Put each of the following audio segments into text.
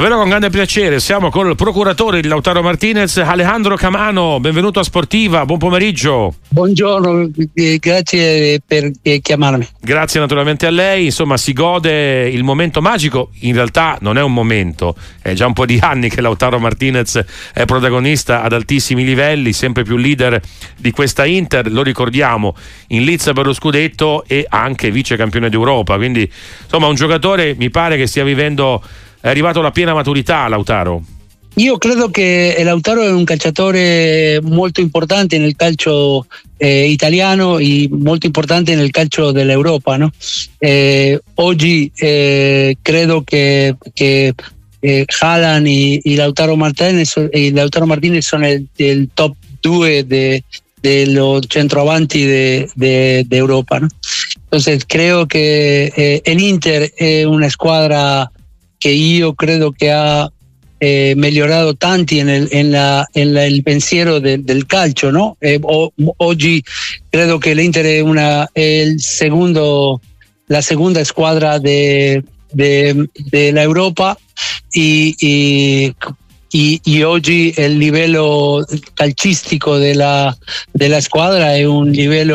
Davvero con grande piacere, siamo con il procuratore di Lautaro Martinez, Alejandro Camano, benvenuto a Sportiva, buon pomeriggio. Buongiorno, grazie per chiamarmi. Grazie naturalmente a lei, insomma si gode il momento magico, in realtà non è un momento, è già un po' di anni che Lautaro Martinez è protagonista ad altissimi livelli, sempre più leader di questa Inter, lo ricordiamo, in Lizza per lo scudetto e anche vice campione d'Europa, quindi insomma un giocatore mi pare che stia vivendo è arrivato alla piena maturità Lautaro? Io credo che Lautaro è un calciatore molto importante nel calcio eh, italiano e molto importante nel calcio dell'Europa. No? Eh, oggi eh, credo che, che eh, Haaland e, e, Lautaro Martinez, e Lautaro Martinez sono il, top 2 de, de centroavanti de Europa. ¿no? Entonces creo que eh, el Inter es una escuadra que yo creo que ha eh, mejorado tanto en el, en la, en el pensiero del calcio, ¿no? Eh, hoy creo que el Inter es una, el segundo, la segunda escuadra de, de, la Europa y, y, y, hoy el nivel calcístico de la, de la escuadra es un nivel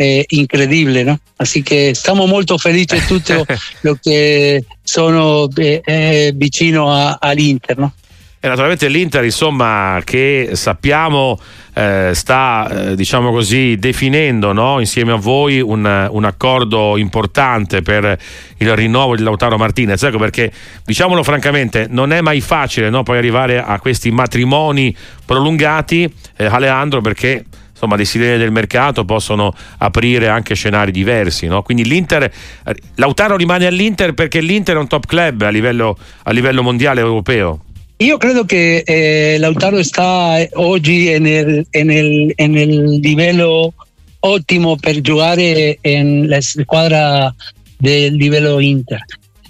eh, incredibile, no? Así che siamo molto felici tutti lo che sono eh, vicino a, all'Inter, no? E naturalmente l'Inter, insomma, che sappiamo eh, sta, eh, diciamo così, definendo no? insieme a voi un, un, accordo importante per il rinnovo di Lautaro Martinez. Ecco perché, diciamolo francamente, non è mai facile no? poi arrivare a questi matrimoni prolungati, eh, Alejandro, perché insomma, le desideri del mercato possono aprire anche scenari diversi. No? Quindi l'Inter, eh, Lautaro rimane all'Inter perché l'Inter è un top club a livello, a livello mondiale europeo. Io credo che eh, Lautaro sta eh, oggi nel, el, en el, en el nivel óptimo para del livello Inter.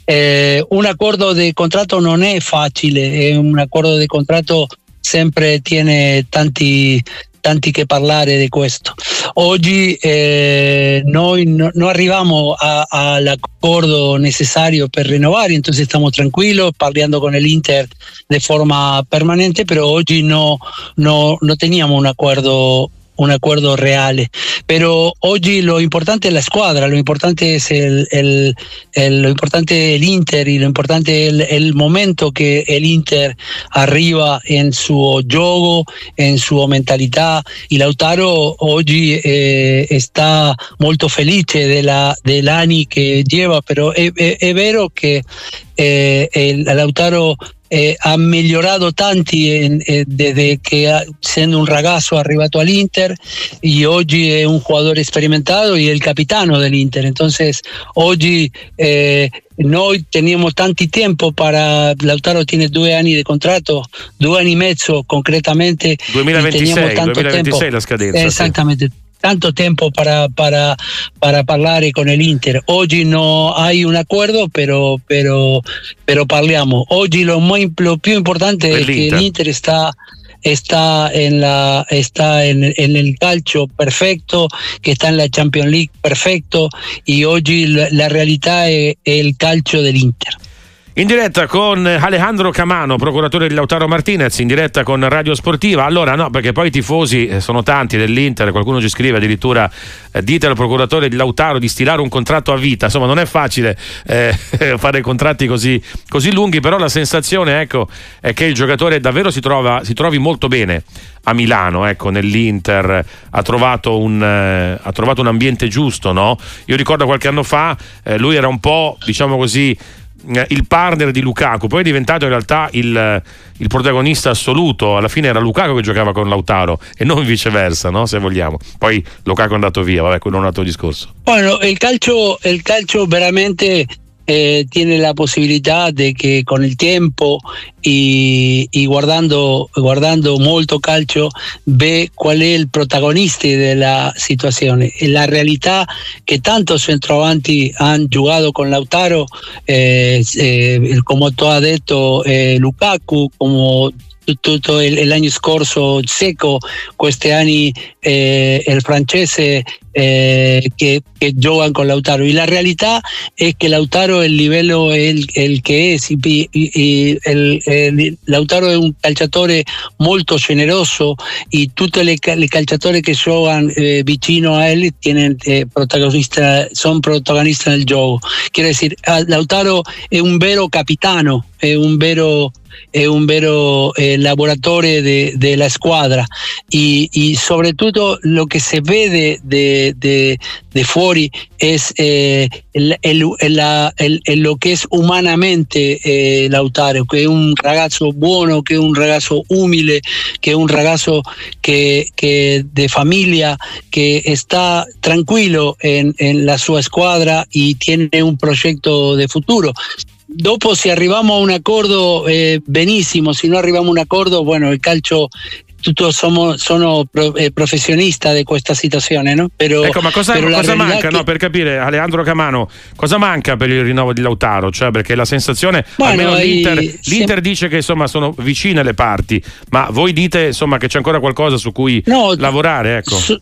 Eh, un accordo di contratto non è facile, eh, un accordo di contratto sempre tiene tanti tanti che parlare di questo. Oggi eh, noi no, non arriviamo all'accordo necessario per rinnovare, entonces stiamo tranquilli, parlando con l'Inter di forma permanente, però oggi no, no, no teníamos un accordo un acuerdo real. Pero hoy lo importante es la escuadra, lo importante es el, el, el lo importante el Inter y lo importante el, el, momento que el Inter arriba en su juego, en su mentalidad. Y Lautaro hoy eh, está muy feliz de la, del año que lleva, pero es, es, vero que eh, el Lautaro eh, ha migliorato tanti eh, desde che essendo un ragazzo arrivato all'Inter e oggi è un giocatore sperimentato e è il capitano dell'Inter. Entonces, oggi eh, noi teniamo tanti tempo para Lautaro tiene due anni di contratto, due anni e mezzo concretamente. 2026, 2026 la scadenza. Esattamente. Sì tanto tiempo para, para, para hablar con el Inter. Hoy no hay un acuerdo, pero, pero, pero parliamo. Hoy lo, muy, lo più importante es que el Inter está está en la está en, en, el calcio perfecto, que está en la Champions League perfecto y hoy la, la realidad es el calcio del Inter. In diretta con Alejandro Camano, procuratore di Lautaro Martinez, in diretta con Radio Sportiva. Allora, no, perché poi i tifosi eh, sono tanti dell'Inter, qualcuno ci scrive addirittura eh, dite al procuratore di Lautaro di stilare un contratto a vita. Insomma, non è facile eh, fare contratti così, così, lunghi, però la sensazione ecco, è che il giocatore davvero si, trova, si trovi molto bene a Milano, ecco, nell'Inter, ha trovato un, eh, ha trovato un ambiente giusto, no? Io ricordo qualche anno fa, eh, lui era un po', diciamo così, il partner di Lukaku, poi è diventato in realtà il, il, protagonista assoluto. Alla fine era Lukaku che giocava con Lautaro e non viceversa, no? se vogliamo. Poi Lukaku è andato via, vabbè, quello è un altro discorso. Bueno, il calcio, il calcio veramente eh, tiene la posibilidad de que con el tiempo y, y, guardando, guardando molto calcio ve cuál es el protagonista de la situación. La realidad que tantos centroavanti han jugado con Lautaro, eh, eh, como tú has dicho, eh, Lukaku, como tutto il, l'anno scorso Seco, questi anni eh, il francese eh, que, que juegan con Lautaro. Y la realidad es que Lautaro el nivel es el, el que es y, y el, el, Lautaro es un calciatore molto generoso y tutti le calciatori che giocano eh, vicino a tienen eh, protagonista, son protagonistas del gioco. Quiere decir, Lautaro è un vero capitano, è un vero es un vero eh, laboratorio de, de, la escuadra y, y, sobre todo lo que se ve de, de, de, fuori es eh, lo que es humanamente eh, Lautaro, que es un ragazzo bueno, que es un ragazzo humilde, que es un ragazzo que de familia, que está tranquilo en, en la su escuadra y tiene un proyecto de futuro. Dopo se arrivamos a un accordo eh, se non arriviamo a un accordo, bueno, il calcio tutto sono, sono eh, professionista di questa situazione, no? Però, ecco, ma cosa, cosa manca, che... no, per capire, Alejandro Camano, cosa manca per il rinnovo di Lautaro? Cioè, perché la sensazione, bueno, almeno l'Inter, i... l'Inter dice che insomma sono vicine le parti, ma voi dite insomma che c'è ancora qualcosa su cui no, lavorare, ecco. Su,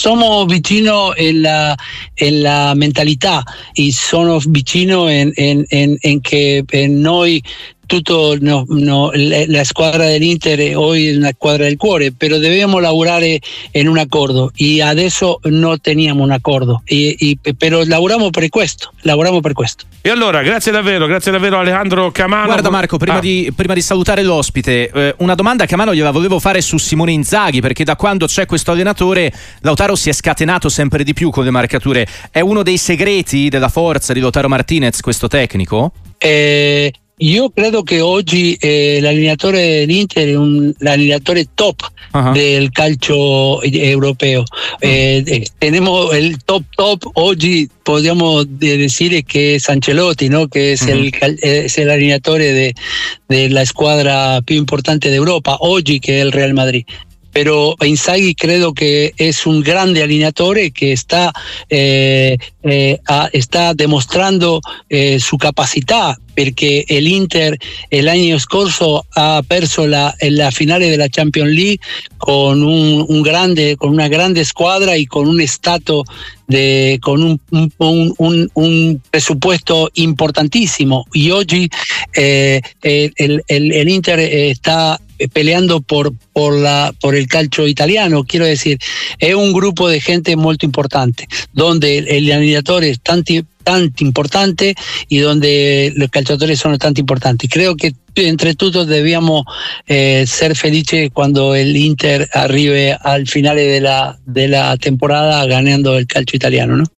somos vicino en la, en la mentalidad y somos vicino en, en, en, en que en noi tutto no, no, la squadra dell'Inter oggi è una squadra del cuore, però dobbiamo lavorare in un accordo e adesso non teniamo un accordo, e, e, però lavoriamo per questo, lavoriamo per questo. E allora, grazie davvero, grazie davvero Alejandro Camano. Guarda Marco, prima, ah. di, prima di, salutare l'ospite, eh, una domanda che Camano gliela volevo fare su Simone Inzaghi, perché da quando c'è questo allenatore Lautaro si è scatenato sempre di più con le marcature. È uno dei segreti della forza di Lautaro Martinez questo tecnico? Eh, Io credo che oggi eh, l'allenatore dell'Inter è un l'allenatore top uh-huh. del calcio europeo. Uh-huh. Eh, tenemos el top top oggi podríamos decir que es Ancelotti, ¿no? que es, uh-huh. el, es el allenatore de, de la squadra più importante d'Europa oggi che è il Real Madrid. Pero Inzaghi creo que es un grande alineatore que está, eh, eh, a, está demostrando eh, su capacidad perché l'Inter l'anno scorso ha perso la, la finale della Champions League con, un, grande, con una grande squadra e con un stato con un, presupuesto importantísimo y hoy eh, el, el, Inter está peleando por, por, la, por el calcio italiano, quiero decir, es un grupo de gente muy importante, donde el allenatore es tan, tan importante y donde los calciatori son tan importantes. Creo que entre todos debíamos eh, ser felices cuando el Inter arribe al final de la, de la temporada ganando el calcio italiano, ¿no?